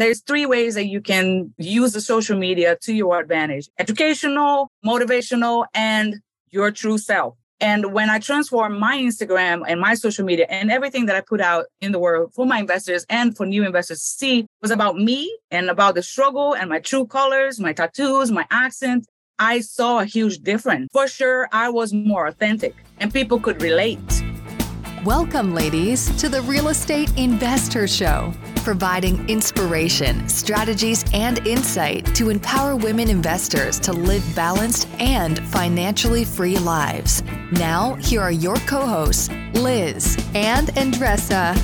there's three ways that you can use the social media to your advantage educational, motivational, and your true self. And when I transform my Instagram and my social media and everything that I put out in the world for my investors and for new investors to see was about me and about the struggle and my true colors, my tattoos, my accent, I saw a huge difference. For sure, I was more authentic and people could relate. Welcome, ladies, to the Real Estate Invest Her Show, providing inspiration, strategies, and insight to empower women investors to live balanced and financially free lives. Now, here are your co hosts, Liz and Andressa.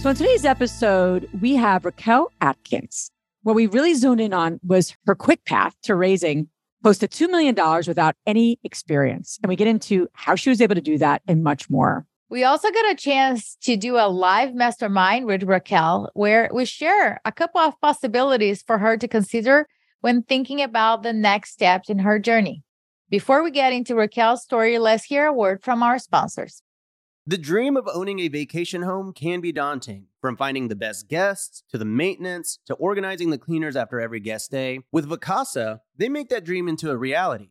So, in today's episode, we have Raquel Adkins. What we really zoned in on was her quick path to raising close to $2 million without any experience. And we get into how she was able to do that and much more. We also got a chance to do a live mastermind with Raquel where we share a couple of possibilities for her to consider when thinking about the next steps in her journey. Before we get into Raquel's story, let's hear a word from our sponsors. The dream of owning a vacation home can be daunting, from finding the best guests to the maintenance to organizing the cleaners after every guest day. With Vacasa, they make that dream into a reality.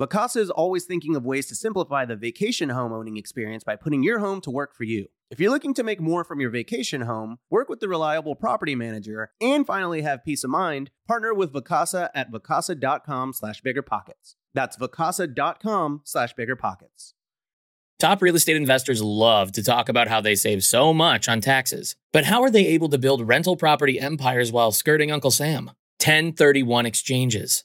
Vacasa is always thinking of ways to simplify the vacation home owning experience by putting your home to work for you. If you're looking to make more from your vacation home, work with the reliable property manager, and finally have peace of mind, partner with Vacasa at vacasa.com slash biggerpockets. That's vacasa.com slash biggerpockets. Top real estate investors love to talk about how they save so much on taxes. But how are they able to build rental property empires while skirting Uncle Sam? 1031 exchanges.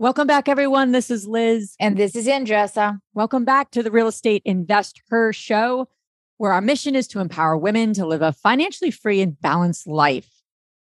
Welcome back, everyone. This is Liz. And this is Andressa. Welcome back to the Real Estate Invest Her Show, where our mission is to empower women to live a financially free and balanced life.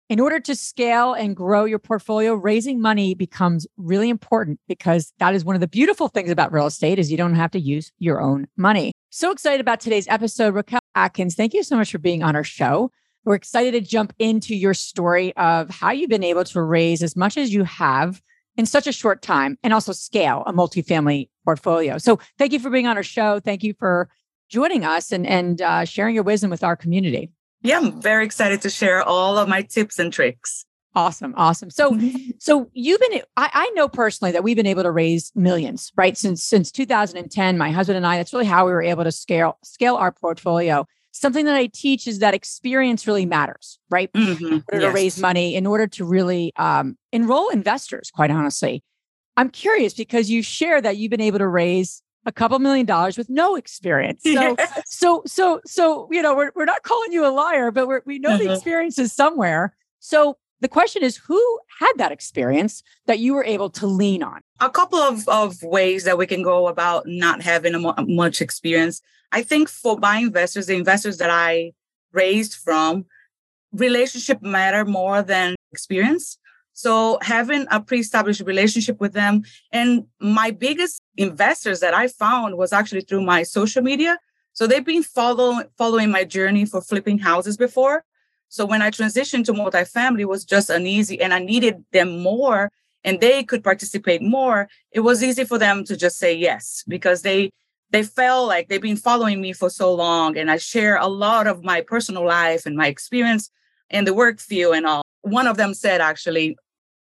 In order to scale and grow your portfolio, raising money becomes really important because that is one of the beautiful things about real estate is you don't have to use your own money. So excited about today's episode. Raquel Adkins, thank you so much for being on our show. We're excited to jump into your story of how you've been able to raise as much as you have in such a short time and also scale a multifamily portfolio. So thank you for being on our show. Thank you for joining us and, and uh, sharing your wisdom with our community. Yeah, I'm very excited to share all of my tips and tricks. Awesome. Awesome. So, so you've been, I, I know personally that we've been able to raise millions, right? Since, since 2010, my husband and I, that's really how we were able to scale, scale our portfolio. Something that I teach is that experience really matters, right? Mm-hmm. In order Yes. to raise money, in order to really um, enroll investors, quite honestly. I'm curious because you share that you've been able to raise a couple million dollars with no experience. So, Yes. so, so, so, you know, we're, we're not calling you a liar, but we're, we know the Mhm. experience is somewhere. So the question is, who had that experience that you were able to lean on? a couple of, of ways that we can go about not having a much experience. I think for my investors, the investors that I raised from, relationship matter more than experience. So having a pre-established relationship with them, and my biggest investors that I found was actually through my social media. So they've been following following my journey for flipping houses before. So when I transitioned to multifamily, was just uneasy, and I needed them more and they could participate more, it was easy for them to just say yes because they they felt like they've been following me for so long and I share a lot of my personal life and my experience and the work field and all. one of them said actually,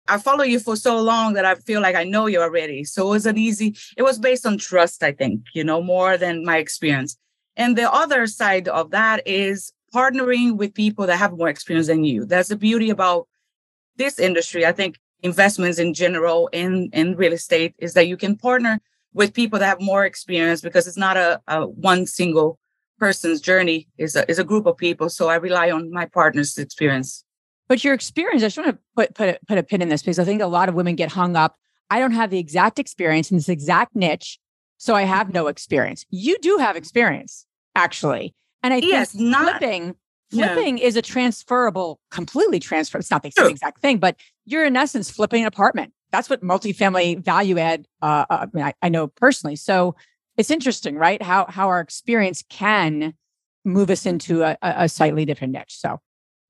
I follow you for so long that I feel like I know you already. So it was an easy, it was based on trust, I think, you know, more than my experience. And the other side of that is partnering with people that have more experience than you. That's the beauty about this industry. I think investments in general in, in real estate is that you can partner with people that have more experience because it's not a, a one single person's journey is a, is a group of people. So I rely on my partner's experience. But your experience, I just want to put put a, put a pin in this because I think a lot of women get hung up. I don't have the exact experience in this exact niche, so I have no experience. You do have experience, actually, and I yes, think not, flipping flipping yeah. is a transferable, completely transfer. It's not the same exact thing, but you're in essence flipping an apartment. That's what multifamily value add. Uh, uh, I mean, I, I know personally. So it's interesting, right? How how our experience can move us into a, a slightly different niche. So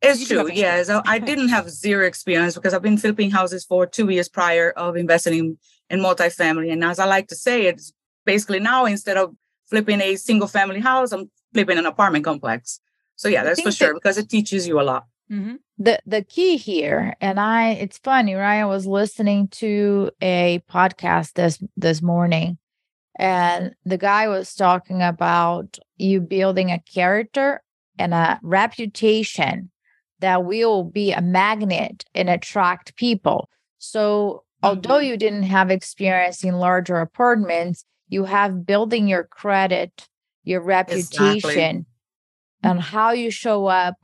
it's true. Yes. I didn't have zero experience because I've been flipping houses for two years prior of investing in, in multifamily. And as I like to say, it's basically now instead of flipping a single family house, I'm flipping an apartment complex. So yeah, that's for sure that, because it teaches you a lot. Mm-hmm. The the key here, and I it's funny, right? I was listening to a podcast this this morning, and the guy was talking about you building a character and a reputation that will be a magnet and attract people. So, although mm-hmm. you didn't have experience in larger apartments, you have building your credit, your reputation, exactly. and how you show up,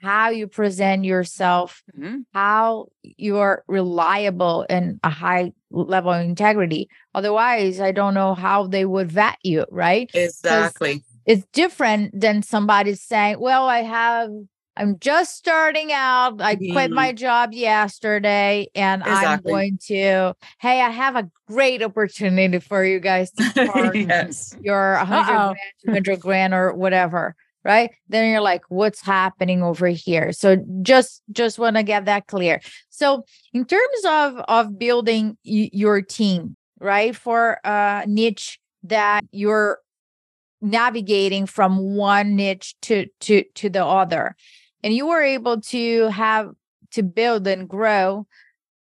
how you present yourself, mm-hmm. how you're reliable and a high level of integrity. Otherwise, I don't know how they would vet you, right? Exactly. It's different than somebody saying, Well, I have I'm just starting out. I mm-hmm. quit my job yesterday and exactly. I'm going to, hey, I have a great opportunity for you guys to park yes. your 100 grand, 200 grand or whatever. Right. Then you're like, what's happening over here? So just, just want to get that clear. So in terms of, of building y- your team, right, for a niche that you're navigating from one niche to to to the other and you were able to have to build and grow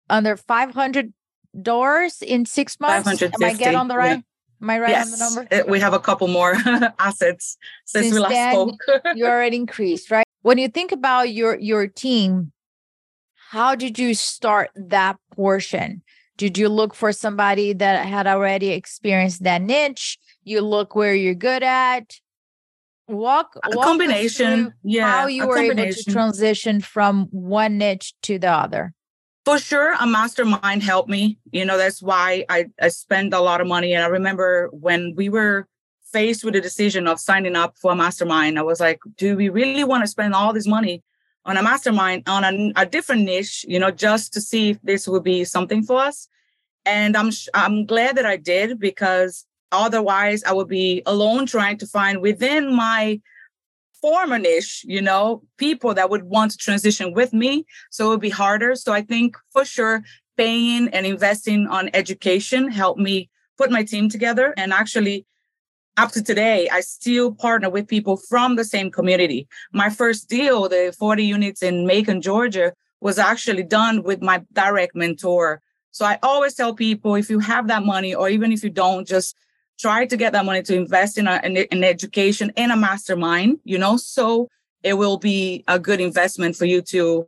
under 500 doors in six months. Am I get on the right? Yeah. Am I right yes. on the number? Uh, we have a couple more assets since, since we last spoke. you already increased, right? When you think about your your team, how did you start that portion? Did you look for somebody that had already experienced that niche? You look where you're good at walk, a combination yeah how you were able to transition from one niche to the other. For sure a mastermind helped me. You know that's why i i spend a lot of money. And i remember when we were faced with the decision of signing up for a mastermind i was like do we really want to spend all this money on a mastermind on a, a different niche you know just to see if this would be something for us? And i'm i'm glad that i did because Otherwise, I would be alone trying to find within my former niche, you know, people that would want to transition with me. So it would be harder. So I think for sure, paying and investing on education helped me put my team together. And actually, up to today, I still partner with people from the same community. My first deal, the 40 units in Macon, Georgia, was actually done with my direct mentor. So I always tell people if you have that money, or even if you don't, just try to get that money to invest in, a, in, in education and a mastermind, you know, so it will be a good investment for you to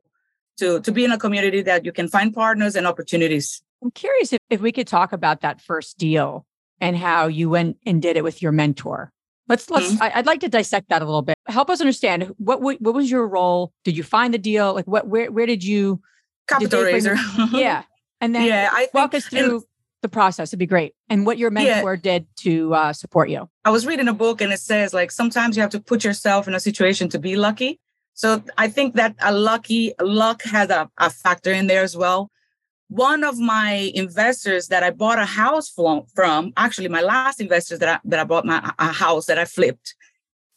to to be in a community that you can find partners and opportunities. I'm curious if, if we could talk about that first deal and how you went and did it with your mentor. Let's let's mm-hmm. I, would like to dissect that a little bit. Help us understand what what was your role? Did you find the deal? Like what where where did you capital did raiser? yeah. And then yeah, I walk us through the process. It'd be great. And what your mentor yeah. did to uh, support you. I was reading a book and it says like sometimes you have to put yourself in a situation to be lucky. So I think that a lucky luck has a, a factor in there as well. One of my investors that I bought a house from, from actually my last investors that I, that I bought my a house that I flipped,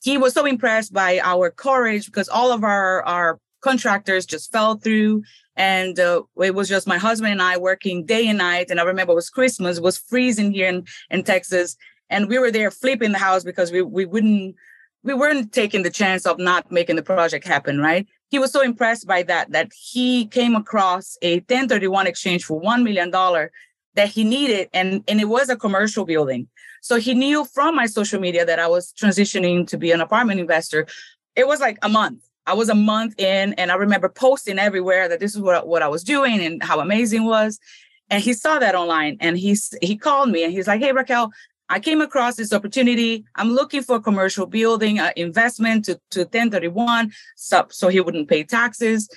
he was so impressed by our courage because all of our our contractors just fell through and uh, it was just my husband and I working day and night. And I remember it was Christmas, it was freezing here in, in Texas, and we were there flipping the house because we we wouldn't we weren't taking the chance of not making the project happen. Right? he was so impressed by that that he came across a 1031 exchange for $1 million that he needed and, and it was a commercial building so he knew from my social media that i was transitioning to be an apartment investor it was like a month i was a month in and i remember posting everywhere that this is what, what i was doing and how amazing was and he saw that online and he's he called me and he's like hey raquel I came across this opportunity. I'm looking for commercial building uh, investment to, to 1031 so, so he wouldn't pay taxes.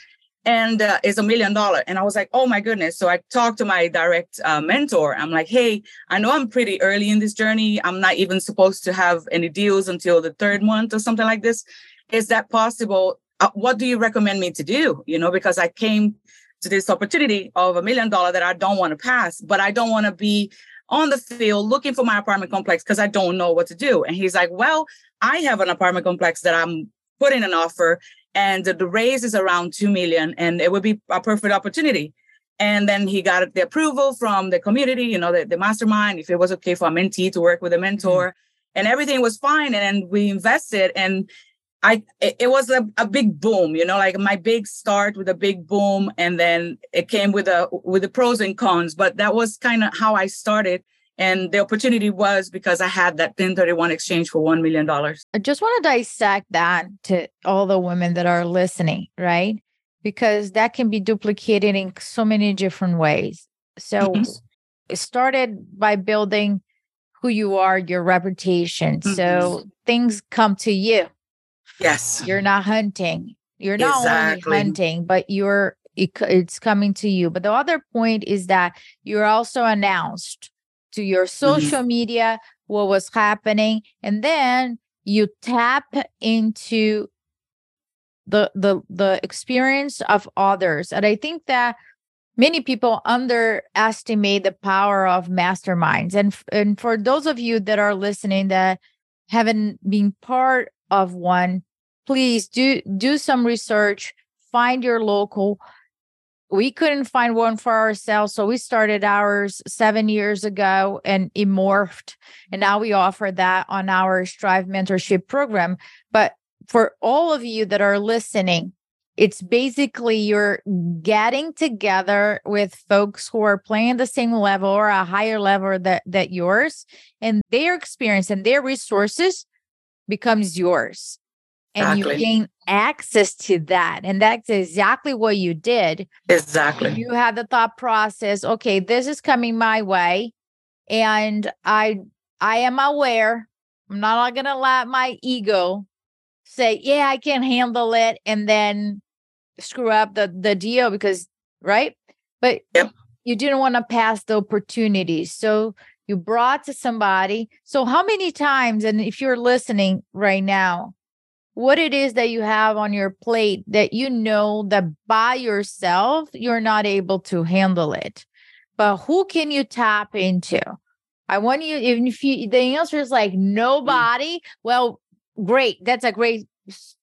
And uh, it's a million dollar. And I was like, oh my goodness. So I talked to my direct uh, mentor. I'm like, hey, I know I'm pretty early in this journey. I'm not even supposed to have any deals until the third month or something like this. Is that possible? Uh, what do you recommend me to do? You know, because I came to this opportunity of a million dollar that I don't want to pass, but I don't want to be on the field looking for my apartment complex because I don't know what to do. And he's like, Well, I have an apartment complex that I'm putting an offer, and the raise is around 2 million, and it would be a perfect opportunity. And then he got the approval from the community, you know, the, the mastermind, if it was okay for a mentee to work with a mentor, mm-hmm. and everything was fine. And then we invested, and I it was a, a big boom, you know, like my big start with a big boom, and then it came with a with the pros and cons. But that was kind of how I started. And the opportunity was because I had that 1031 exchange for $1 million. I just want to dissect that to all the women that are listening, right? Because that can be duplicated in so many different ways. So mm-hmm. it started by building who you are, your reputation. Mm-hmm. So things come to you Yes. You're not hunting. You're not exactly. only hunting, but you're it, it's coming to you. But the other point is that you're also announced to your mm-hmm. social mm-hmm. media what was happening, and then you tap into the the the experience of others. And I think that many people underestimate the power of masterminds. And and for those of you that are listening that haven't been part of one, please do do some research find your local. We couldn't find one for ourselves so we started ours seven years ago and it morphed and now we offer that on our strive mentorship program. But for all of you that are listening it's basically you're getting together with folks who are playing the same level or a higher level that, that yours and their experience and their resources becomes yours and exactly. you gain access to that and that's exactly what you did exactly you had the thought process okay this is coming my way and i i am aware i'm not gonna let my ego say yeah i can handle it and then screw up the the deal because right but yep. you didn't want to pass the opportunities so you brought to somebody so how many times and if you're listening right now what it is that you have on your plate that you know that by yourself you're not able to handle it. But who can you tap into? I want you if you the answer is like mm. nobody well great that's a great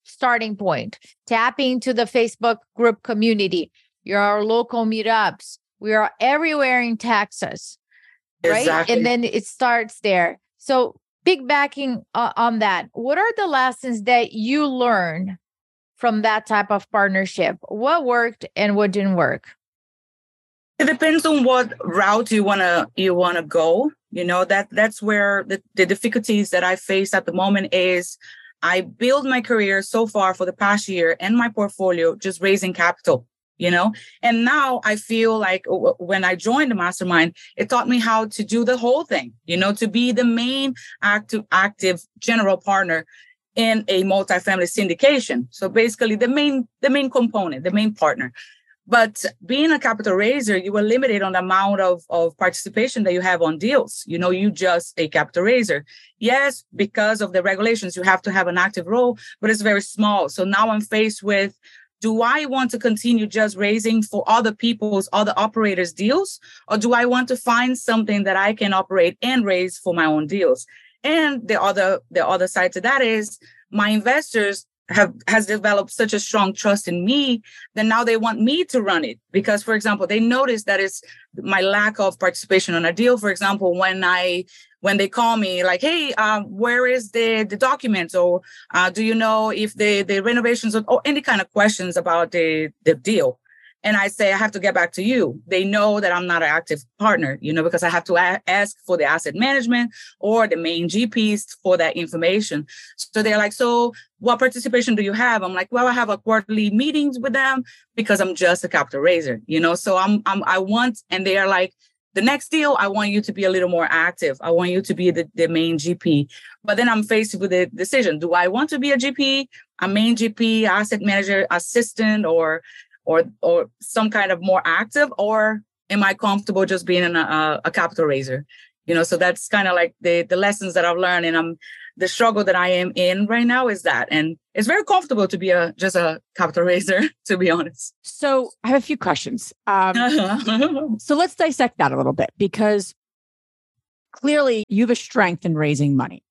starting point. Tap into the facebook group community your local meetups we are everywhere in texas right? Exactly. and then it starts there. So piggybacking uh, on that, what are the lessons that you learned from that type of partnership? What worked and what didn't work? It depends on what route you wanna you wanna go. You know that that's where the, the difficulties that I face at the moment is I build my career so far for the past year and my portfolio just raising capital you know? And now i feel like when i joined the mastermind it taught me how to do the whole thing you know to be the main active active general partner in a multifamily syndication. So basically the main the main component the main partner. But being a capital raiser you are limited on the amount of, of participation that you have on deals. You know you just a capital raiser. Yes because of the regulations you have to have an active role but it's very small. So now i'm faced with do I want to continue just raising for other people's, other operators' deals? Or do I want to find something that I can operate and raise for my own deals? And the other, the other side to that is my investors have has developed such a strong trust in me that now they want me to run it because for example they notice that it's my lack of participation on a deal for example when i when they call me like hey um, where is the the documents or uh, do you know if the the renovations or, or any kind of questions about the the deal and I say, I have to get back to you. They know that I'm not an active partner, you know, because I have to a- ask for the asset management or the main GPs for that information. So they're like, so what participation do you have? I'm like, well, I have a quarterly meetings with them because I'm just a capital raiser, you know. So I'm, I'm I want, and they are like, the next deal, I want you to be a little more active. I want you to be the, the main GP. But then I'm faced with the decision: Do I want to be a GP, a main GP, asset manager, assistant, or or or some kind of more active or am i comfortable just being a, a capital raiser you know so that's kind of like the the lessons that i've learned and i'm the struggle that i am in right now is that and it's very comfortable to be a just a capital raiser to be honest. So i have a few questions. Um, so let's dissect that a little bit because clearly you have a strength in raising money.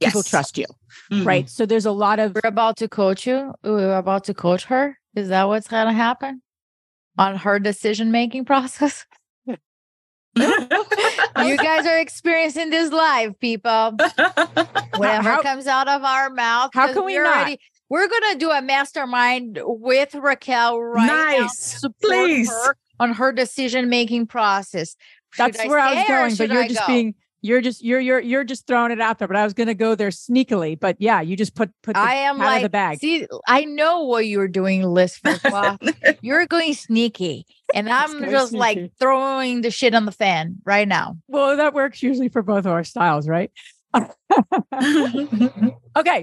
Yes. people trust you mm-hmm. right? So there's a lot of we're about to coach you. We're about to coach her. Is that what's going to happen? On her decision making process? you guys are experiencing this live, people. Whatever how, comes out of our mouth. How can we not? Already, we're gonna do a mastermind with Raquel right nice. now. Please. Her on her decision making process. That's where I was going, but you're I just go? being you're just you're you're you're just throwing it out there. But I was gonna go there sneakily. But yeah, you just put put the I am like, the bag. See, I know what you're doing, Liz. you're going sneaky, and I'm just sneaky. like throwing the shit on the fan right now. Well, that works usually for both of our styles, right? okay,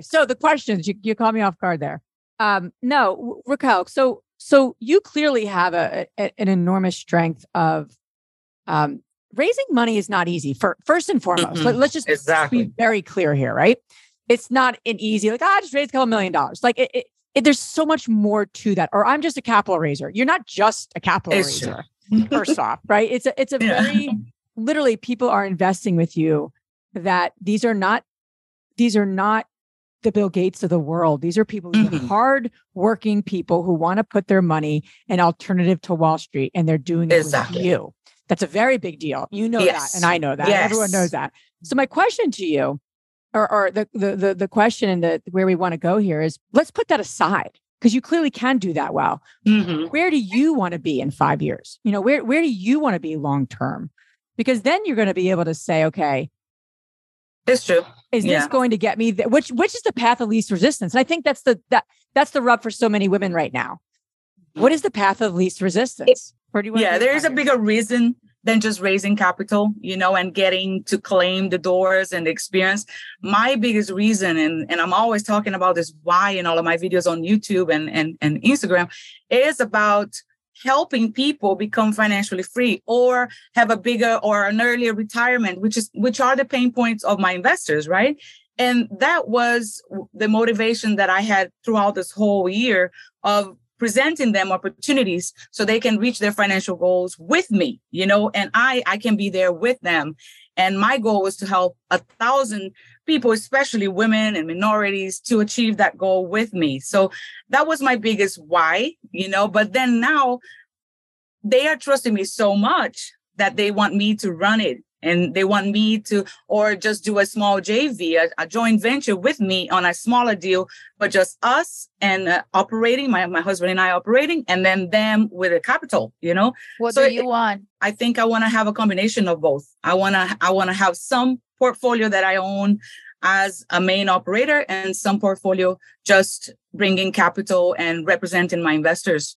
so the questions you you caught me off guard there. Um, no, Raquel. So so you clearly have a, a an enormous strength of um raising money is not easy for first and foremost. Mm-hmm. Let, us just exactly. be very clear here, right? It's not an easy, like, ah, I just raised a couple million dollars. Like it, it, it, there's so much more to that. Or I'm just a capital raiser. You're not just a capital it's raiser, first off, right? It's a it's a yeah. very literally people are investing with you that these are not these are not the Bill Gates of the world. These are people, mm-hmm. hard working people who want to put their money an alternative to Wall Street, and they're doing it exactly. with you. That's a very big deal. You know yes. that, and I know that. Yes. Everyone knows that. So my question to you, or, or the, the the the question and the where we want to go here is, let's put that aside because you clearly can do that well. Mm-hmm. Where do you want to be in five years? You know, where where do you want to be long term? Because then you're going to be able to say, okay, it's true. Is yeah. this going to get me? Th- which which is the path of least resistance? And I think that's the that that's the rub for so many women right now. What is the path of least resistance? Or do you yeah, there is a bigger reason than just raising capital, you know, and getting to claim the doors and the experience. My biggest reason, and, and I'm always talking about this why in all of my videos on YouTube and, and, and Instagram, is about helping people become financially free or have a bigger or an earlier retirement, which is which are the pain points of my investors, right? And that was the motivation that I had throughout this whole year of presenting them opportunities so they can reach their financial goals with me you know and i i can be there with them. And my goal was to help a thousand people especially women and minorities to achieve that goal with me. So that was my biggest why you know but then now they are trusting me so much that they want me to run it and they want me to or just do a small jv a, a joint venture with me on a smaller deal but just us and uh, operating my, my husband and i operating and then them with a capital you know? What so do you it, want? I think i want to have a combination of both. I want to i want to have some portfolio that i own as a main operator and some portfolio just bringing capital and representing my investors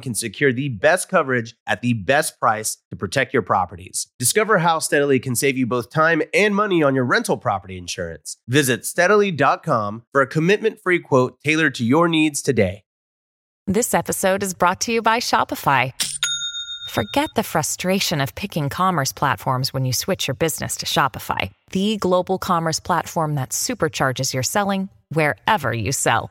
can secure the best coverage at the best price to protect your properties. Discover how Steadily can save you both time and money on your rental property insurance. Visit steadily.com for a commitment free quote tailored to your needs today. This episode is brought to you by Shopify. Forget the frustration of picking commerce platforms when you switch your business to Shopify, the global commerce platform that supercharges your selling wherever you sell.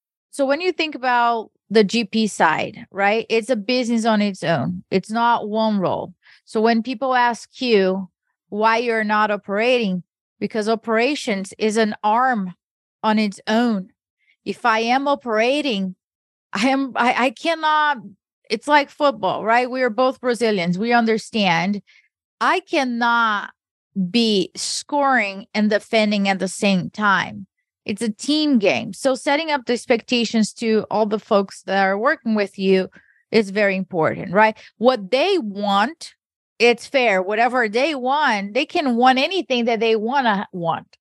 So when you think about the GP side, right? It's a business on its own. It's not one role. So when people ask you why you're not operating, because operations is an arm on its own. If I am operating, I am I, I cannot it's like football, right? We are both Brazilians. We understand. I cannot be scoring and defending at the same time. It's a team game. So setting up the expectations to all the folks that are working with you is very important, right? What they want, it's fair. Whatever they want, they can want anything that they want to want.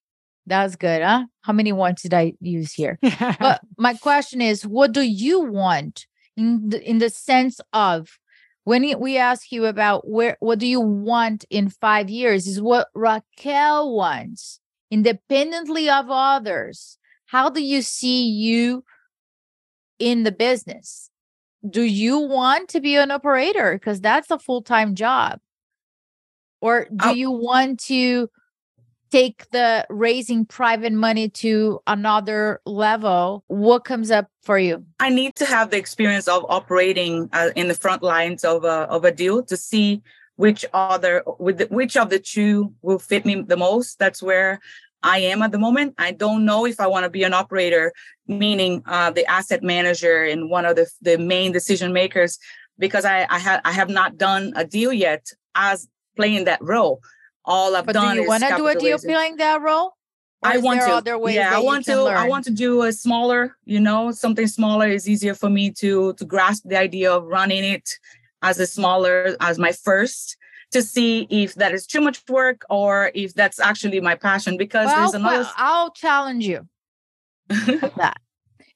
That's good, huh? How many ones did I use here? but my question is, what do you want in the, in the sense of when we ask you about where what do you want in 5 years is what Raquel wants independently of others how do you see you in the business? Do you want to be an operator? Because that's a full-time job. Or do oh. you want to take the raising private money to another level? What comes up for you? I need to have the experience of operating uh, in the front lines of a, of a deal to see which other with which of the two will fit me the most that's where I am at the moment. I don't know if I want to be an operator, meaning uh, the asset manager and one of the, the main decision makers, because I I, ha- I have not done a deal yet as playing that role. All I've but done do you want to do a deal playing that role? I want to. yeah, I want to. Learn? I want to do a smaller. You know, something smaller is easier for me to to grasp the idea of running it as a smaller as my first to see if that is too much work or if that's actually my passion because well, there's another I'll challenge you that.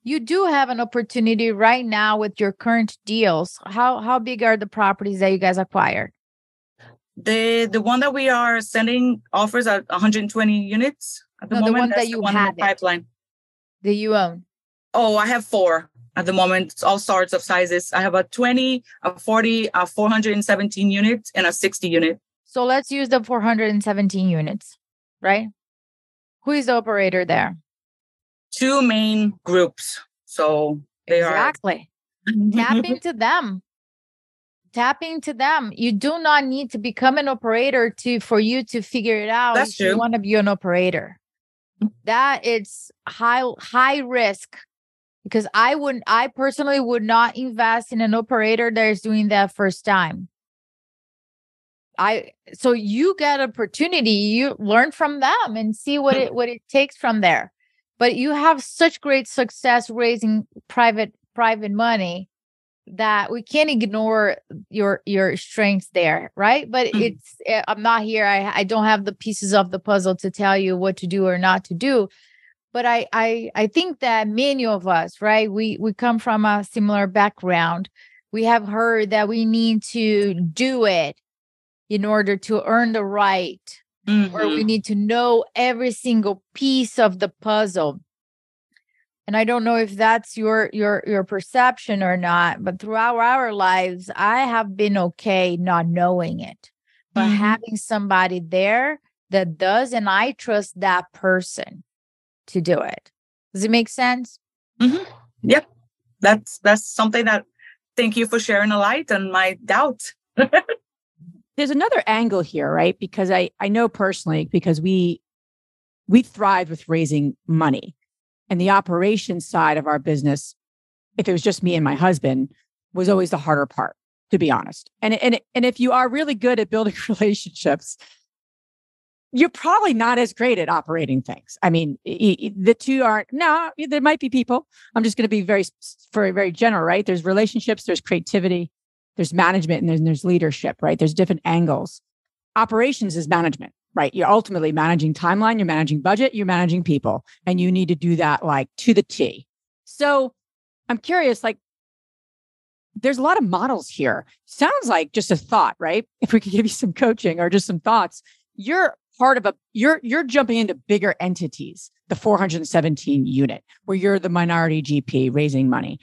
You do have an opportunity right now with your current deals. How how big are the properties that you guys acquired? The the one that we are sending offers at 120 units at the no, moment. The one that you one have pipeline. That you own. Oh, I have four at the moment. It's all sorts of sizes. I have a 20, a 40, a 417 units, and a 60 unit. So let's use the 417 units, right? Who is the operator there? Two main groups. So they exactly. are exactly tap into them. Tap into them. You do not need to become an operator to for you to figure it out. That's true. You want to be an operator. That it's high high risk because I wouldn't, I personally would not invest in an operator that is doing that first time. I so you get opportunity, you learn from them and see what it what it takes from there. But you have such great success raising private private money that we can't ignore your your strengths there right but mm-hmm. it's eh, i'm not here I, I don't have the pieces of the puzzle to tell you what to do or not to do but I, I I think that many of us, right? We we come from a similar background. We have heard that we need to do it in order to earn the right, mm-hmm. or we mm-hmm. need to know every single piece of the puzzle. And I don't know if that's your your your perception or not, but throughout our lives, I have been okay not knowing it, but mm-hmm. having somebody there that does, and I trust that person to do it. Does it make sense? Mm-hmm. Yep, that's that's something that. Thank you for sharing a light on my doubt. There's another angle here, right? Because I I know personally because we we thrive with raising money and the operations side of our business, if it was just me and my husband, was always the harder part, to be honest. And and and if you are really good at building relationships, you're probably not as great at operating things. I mean, the two aren't. No, there might be people. I'm just going to be very, very, very general, right? There's relationships, there's creativity, there's management, and there's, there's leadership, right? There's different angles. Operations is management right? You're ultimately managing timeline, you're managing budget, you're managing people, and you need to do that like to the T. So I'm curious, like, there's a lot of models here. Sounds like just a thought, right? If we could give you some coaching or just some thoughts, you're part of a you're you're jumping into bigger entities, the 417 unit, where you're the minority GP raising money.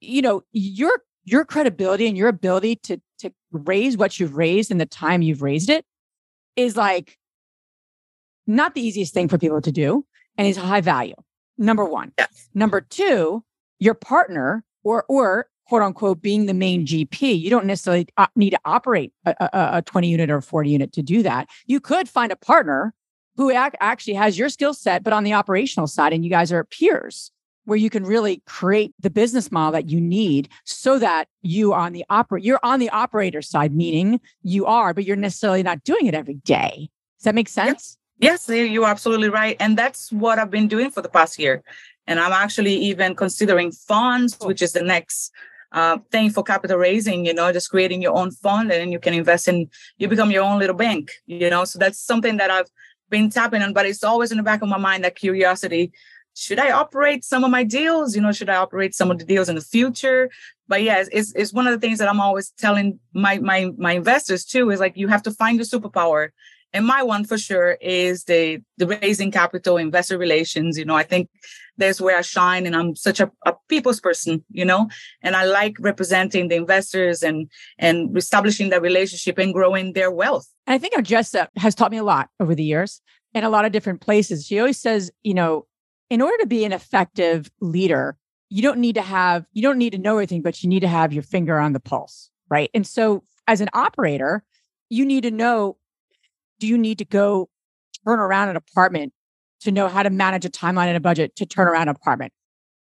You know, your your credibility and your ability to to raise what you've raised in the time you've raised it is like not the easiest thing for people to do and is high value. Number one. Yes. Number two, your partner or or quote unquote being the main GP, you don't necessarily uh, need to operate a, a, a 20 unit or 40 unit to do that. You could find a partner who ac- actually has your skill set, but on the operational side, and you guys are peers where you can really create the business model that you need so that you on the operate you're on the operator side meaning you are but you're necessarily not doing it every day does that make sense Yes, you're absolutely right. And that's what I've been doing for the past year. And I'm actually even considering funds, which is the next uh, thing for capital raising, you know, just creating your own fund and you can invest in, you become your own little bank, you know. So that's something that I've been tapping on, but it's always in the back of my mind that curiosity. Should I operate some of my deals? You know, should I operate some of the deals in the future? But yes, it's, it's one of the things that I'm always telling my my my investors too is like you have to find your superpower and my one for sure is the the raising capital investor relations you know i think that's where i shine and i'm such a, a people's person you know? And i like representing the investors and and establishing that relationship and growing their wealth. I think Andressa has taught me a lot over the years in a lot of different places. She always says you know in order to be an effective leader you don't need to have you don't need to know everything but you need to have your finger on the pulse right? And so as an operator you need to know do you need to go turn around an apartment to know how to manage a timeline and a budget to turn around an apartment?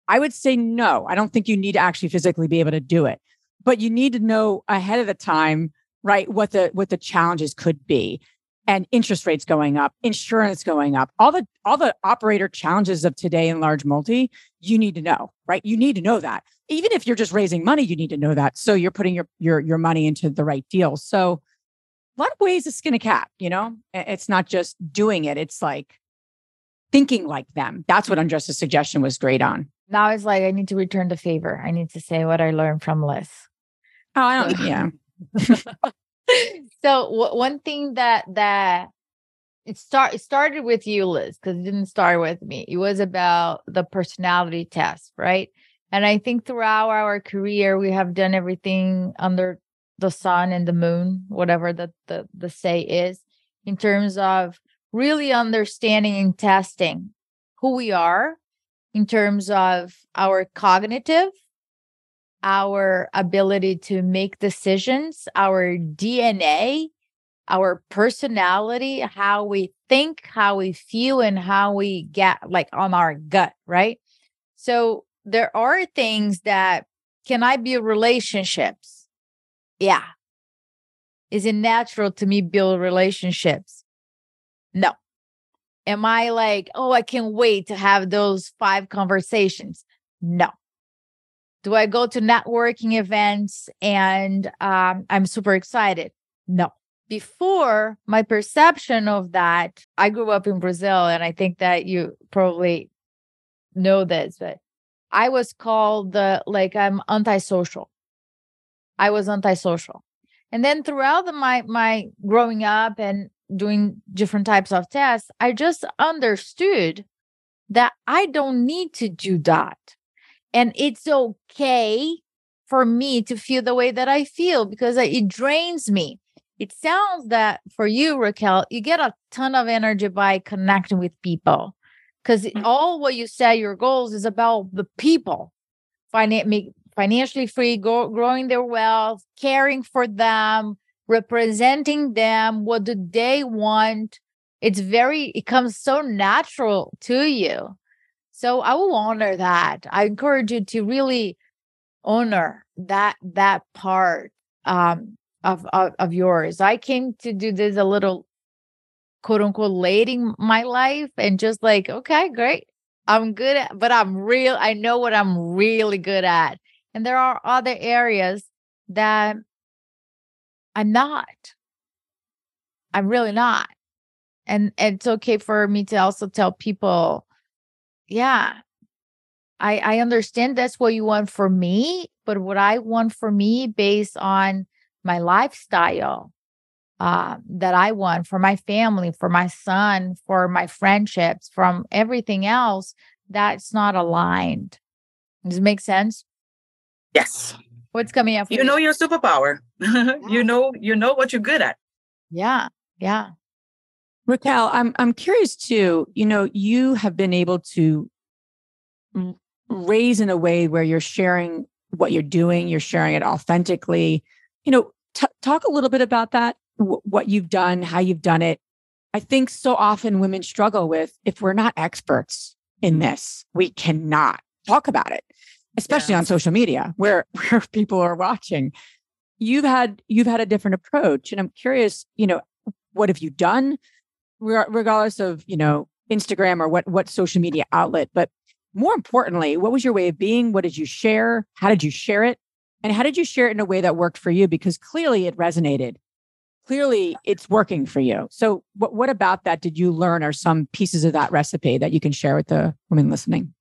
I would say no. I don't think you need to actually physically be able to do it, but you need to know ahead of the time, right? What the what the challenges could be, and interest rates going up, insurance going up, all the all the operator challenges of today in large multi. You need to know, right? You need to know that. Even if you're just raising money, you need to know that. So you're putting your your your money into the right deals. So a lot of ways to skin a cat, you know? It's not just doing it, it's like thinking like them. That's what Andressa's suggestion was great on. Now it's like I need to return the favor. I need to say what I learned from Liz. Oh, I don't, yeah. so w- one thing that that it start it started with you, Liz, because it didn't start with me. It was about the personality test, right? And I think throughout our career, we have done everything under the sun and the moon, whatever the, the, the say is, in terms of really understanding and testing who we are in terms of our cognitive, our ability to make decisions, our DNA, our personality, how we think, how we feel, and how we get like on our gut, right? So there are things that can I build relationships? Yeah. Is it natural to me build relationships? No. Am I like, oh, I can't wait to have those five conversations? No. Do I go to networking events and um, I'm super excited? No. Before my perception of that, I grew up in Brazil, and I think that you probably know this, but I was called the like I'm antisocial. I was antisocial. And then throughout the, my my growing up and doing different types of tests, I just understood that I don't need to do that. And it's okay for me to feel the way that I feel because it drains me. It sounds that for you, Raquel, you get a ton of energy by connecting with people because mm-hmm. all what you say your goals is about the people, finan- financially free, go- growing their wealth, caring for them, representing them. What do they want? It's very, it comes so natural to you. So I will honor that. I encourage you to really honor that that part um, of, of of yours. I came to do this a little quote unquote late in my life and just like, okay, great. I'm good at, but I'm real. I know what I'm really good at. And there are other areas that I'm not. I'm really not. And, and it's okay for me to also tell people, yeah, I I understand that's what you want for me, but what I want for me based on my lifestyle uh, that I want for my family, for my son, for my friendships, from everything else, that's not aligned. Does it make sense? Yes. What's coming up? You, you know your superpower. you mm. know, you know what you're good at. Yeah. Yeah. Raquel, I'm I'm curious too. You know, you have been able to raise in a way where you're sharing what you're doing, you're sharing it authentically. You know, t- talk a little bit about that what you've done, how you've done it. I think so often women struggle with if we're not experts in this, we cannot talk about it, especially yeah. on social media where where people are watching. You've had you've had a different approach and I'm curious, you know, what have you done regardless of, you know, Instagram or what what social media outlet, but more importantly, what was your way of being? What did you share? How did you share it? And how did you share it in a way that worked for you because clearly it resonated clearly it's working for you. So what what about that did you learn or some pieces of that recipe that you can share with the women listening?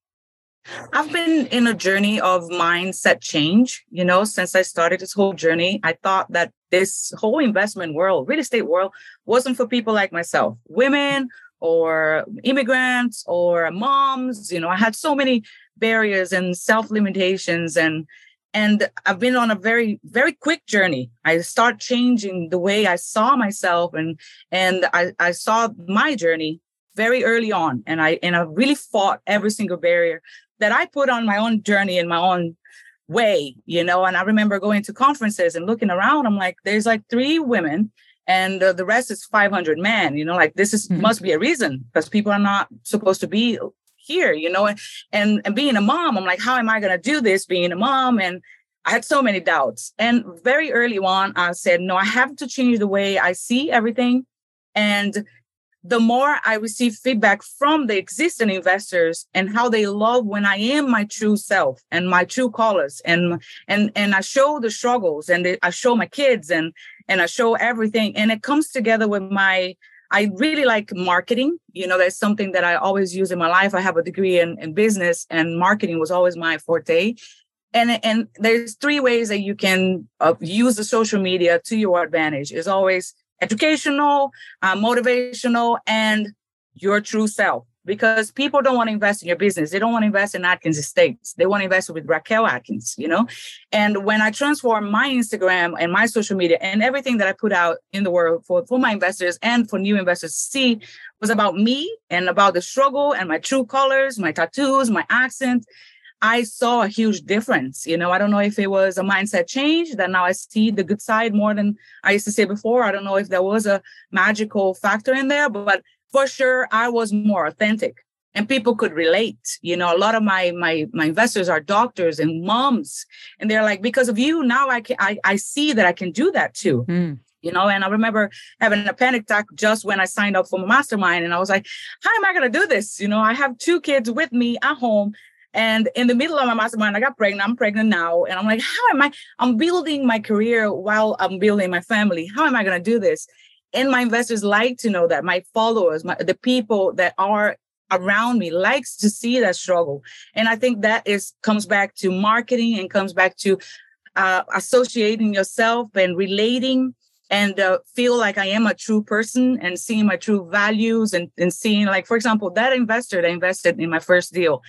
I've been in a journey of mindset change, you know, since I started this whole journey. I thought that this whole investment world, real estate world, wasn't for people like myself, women or immigrants or moms. You know, I had so many barriers and self limitations and and i've been on a very very quick journey i start changing the way i saw myself and and i i saw my journey very early on and i and i really fought every single barrier that i put on my own journey in my own way you know and i remember going to conferences and looking around i'm like there's like three women and uh, the rest is 500 men you know like this is mm-hmm. must be a reason because people are not supposed to be here, you know, and and being a mom, I'm like, how am I going to do this being a mom? And I had so many doubts. And very early on, I said, no, I have to change the way I see everything. And the more I receive feedback from the existing investors and how they love when I am my true self and my true colors and and and I show the struggles and I show my kids and and I show everything and it comes together with my I really like marketing. You know, that's something that I always use in my life. I have a degree in, in business, and marketing was always my forte. And and there's three ways that you can uh, use the social media to your advantage. Is always educational, uh, motivational, and your true self because people don't want to invest in your business. They don't want to invest in Adkins Estates. They want to invest with Raquel Adkins, you know? And when I transform my Instagram and my social media and everything that I put out in the world for, for my investors and for new investors to see was about me and about the struggle and my true colors, my tattoos, my accent. I saw a huge difference. You know, I don't know if it was a mindset change that now I see the good side more than I used to say before. I don't know if there was a magical factor in there, but for sure I was more authentic and people could relate. You know, a lot of my my my investors are doctors and moms, and they're like, because of you, now I can I, I see that I can do that too. Mm. You know, and I remember having a panic attack just when I signed up for my mastermind, and I was like, "How am I going to do this?" You know, I have two kids with me at home, and in the middle of my mastermind, I got pregnant. I'm pregnant now. And I'm like, how am I? I'm building my career while I'm building my family. How am I going to do this? and my investors like to know that my followers my, the people that are around me likes to see that struggle. And I think that is comes back to marketing and comes back to uh, associating yourself and relating and uh, feel like I am a true person and seeing my true values and, and seeing like, for example, that investor that invested in my first deal,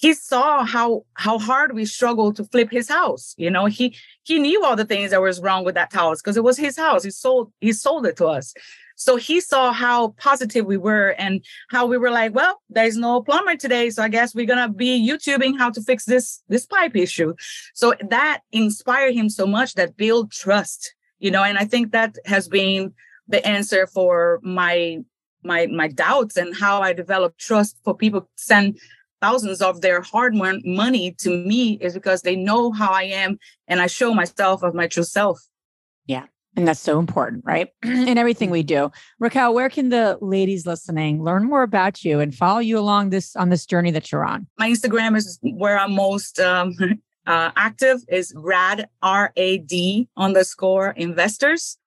he saw how how hard we struggled to flip his house. You know, he he knew all the things that was wrong with that house because it was his house. He sold he sold it to us. So he saw how positive we were and how we were like, well, there's no plumber today, so I guess we're gonna be YouTubing how to fix this this pipe issue. So that inspired him so much that build trust, you know, and I think that has been the answer for my my my doubts and how I develop trust for people send thousands of their hard money to me is because they know how I am and I show myself of my true self. Yeah. And that's so important, right? In everything we do. Raquel, where can the ladies listening learn more about you and follow you along this on this journey that you're on? My Instagram is where I'm most um, uh, active is rad r a d underscore investors.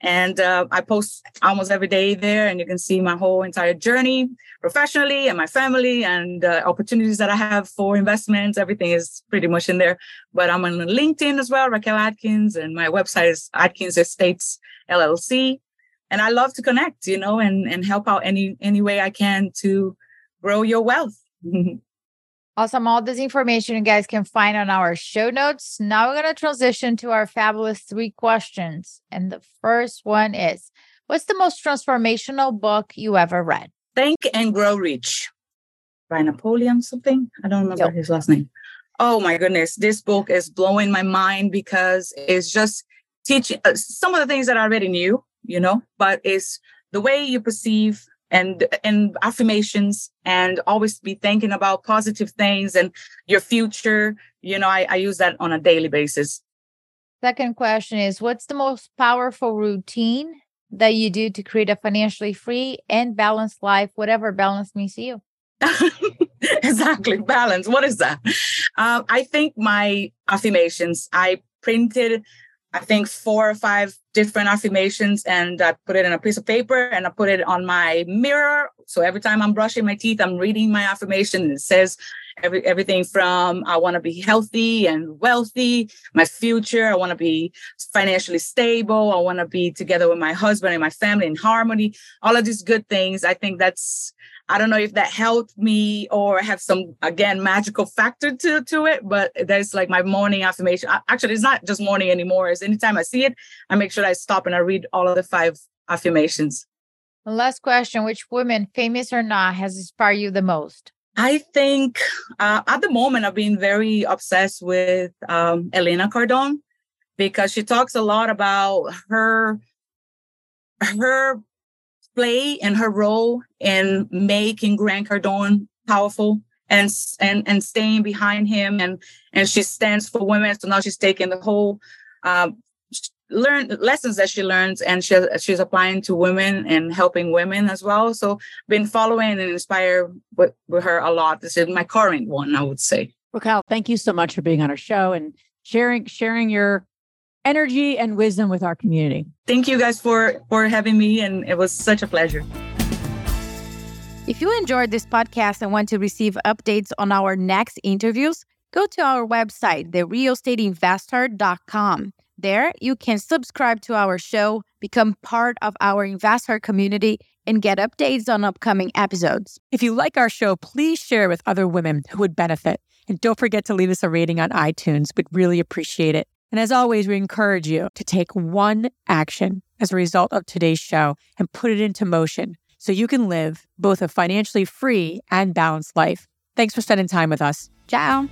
And uh, I post almost every day there, and you can see my whole entire journey professionally and my family and uh, opportunities that I have for investments. Everything is pretty much in there. But I'm on LinkedIn as well, Raquel Adkins, and my website is Adkins Estates LLC. And I love to connect, you know, and and help out any any way I can to grow your wealth. Awesome. All this information you guys can find on our show notes. Now we're going to transition to our fabulous three questions. And the first one is What's the most transformational book you ever read? Think and Grow Rich by Napoleon something. I don't remember yep. his last name. Oh my goodness. This book is blowing my mind because it's just teaching uh, some of the things that I already knew, you know, but it's the way you perceive and and affirmations and always be thinking about positive things and your future. You know I, I use that on a daily basis. Second question is what's the most powerful routine that you do to create a financially free and balanced life whatever balance means to you? Exactly balance. What is that? Um, i think my affirmations i printed I think four or five different affirmations and I put it in a piece of paper and I put it on my mirror. So every time I'm brushing my teeth, I'm reading my affirmation. It says every, everything from I want to be healthy and wealthy, my future, I want to be financially stable, I want to be together with my husband and my family in harmony, all of these good things. I think that's I don't know if that helped me or have some again magical factor to to it, but that's like my morning affirmation. Actually, it's not just morning anymore. It's anytime I see it, I make sure I stop and I read all of the five affirmations. last question: Which woman, famous or not, has inspired you the most? I think uh, at the moment I've been very obsessed with um, Elena Cardone because she talks a lot about her her play and her role in making Grant Cardone powerful and and and staying behind him and and she stands for women. So now she's taking the whole um, learn lessons that she learns and she, she's applying to women and helping women as well. So been following and inspired with, with her a lot. This is my current one, I would say. Raquel, thank you so much for being on our show and sharing sharing your energy and wisdom with our community. Thank you guys for for having me and it was such a pleasure. If you enjoyed this podcast and want to receive updates on our next interviews, go to our website, therealestateinvesther.com. There, you can subscribe to our show, become part of our investor community, and get updates on upcoming episodes. If you like our show, please share with other women who would benefit. And don't forget to leave us a rating on iTunes. We'd really appreciate it. And as always, we encourage you to take one action as a result of today's show and put it into motion so you can live both a financially free and balanced life. Thanks for spending time with us. Ciao.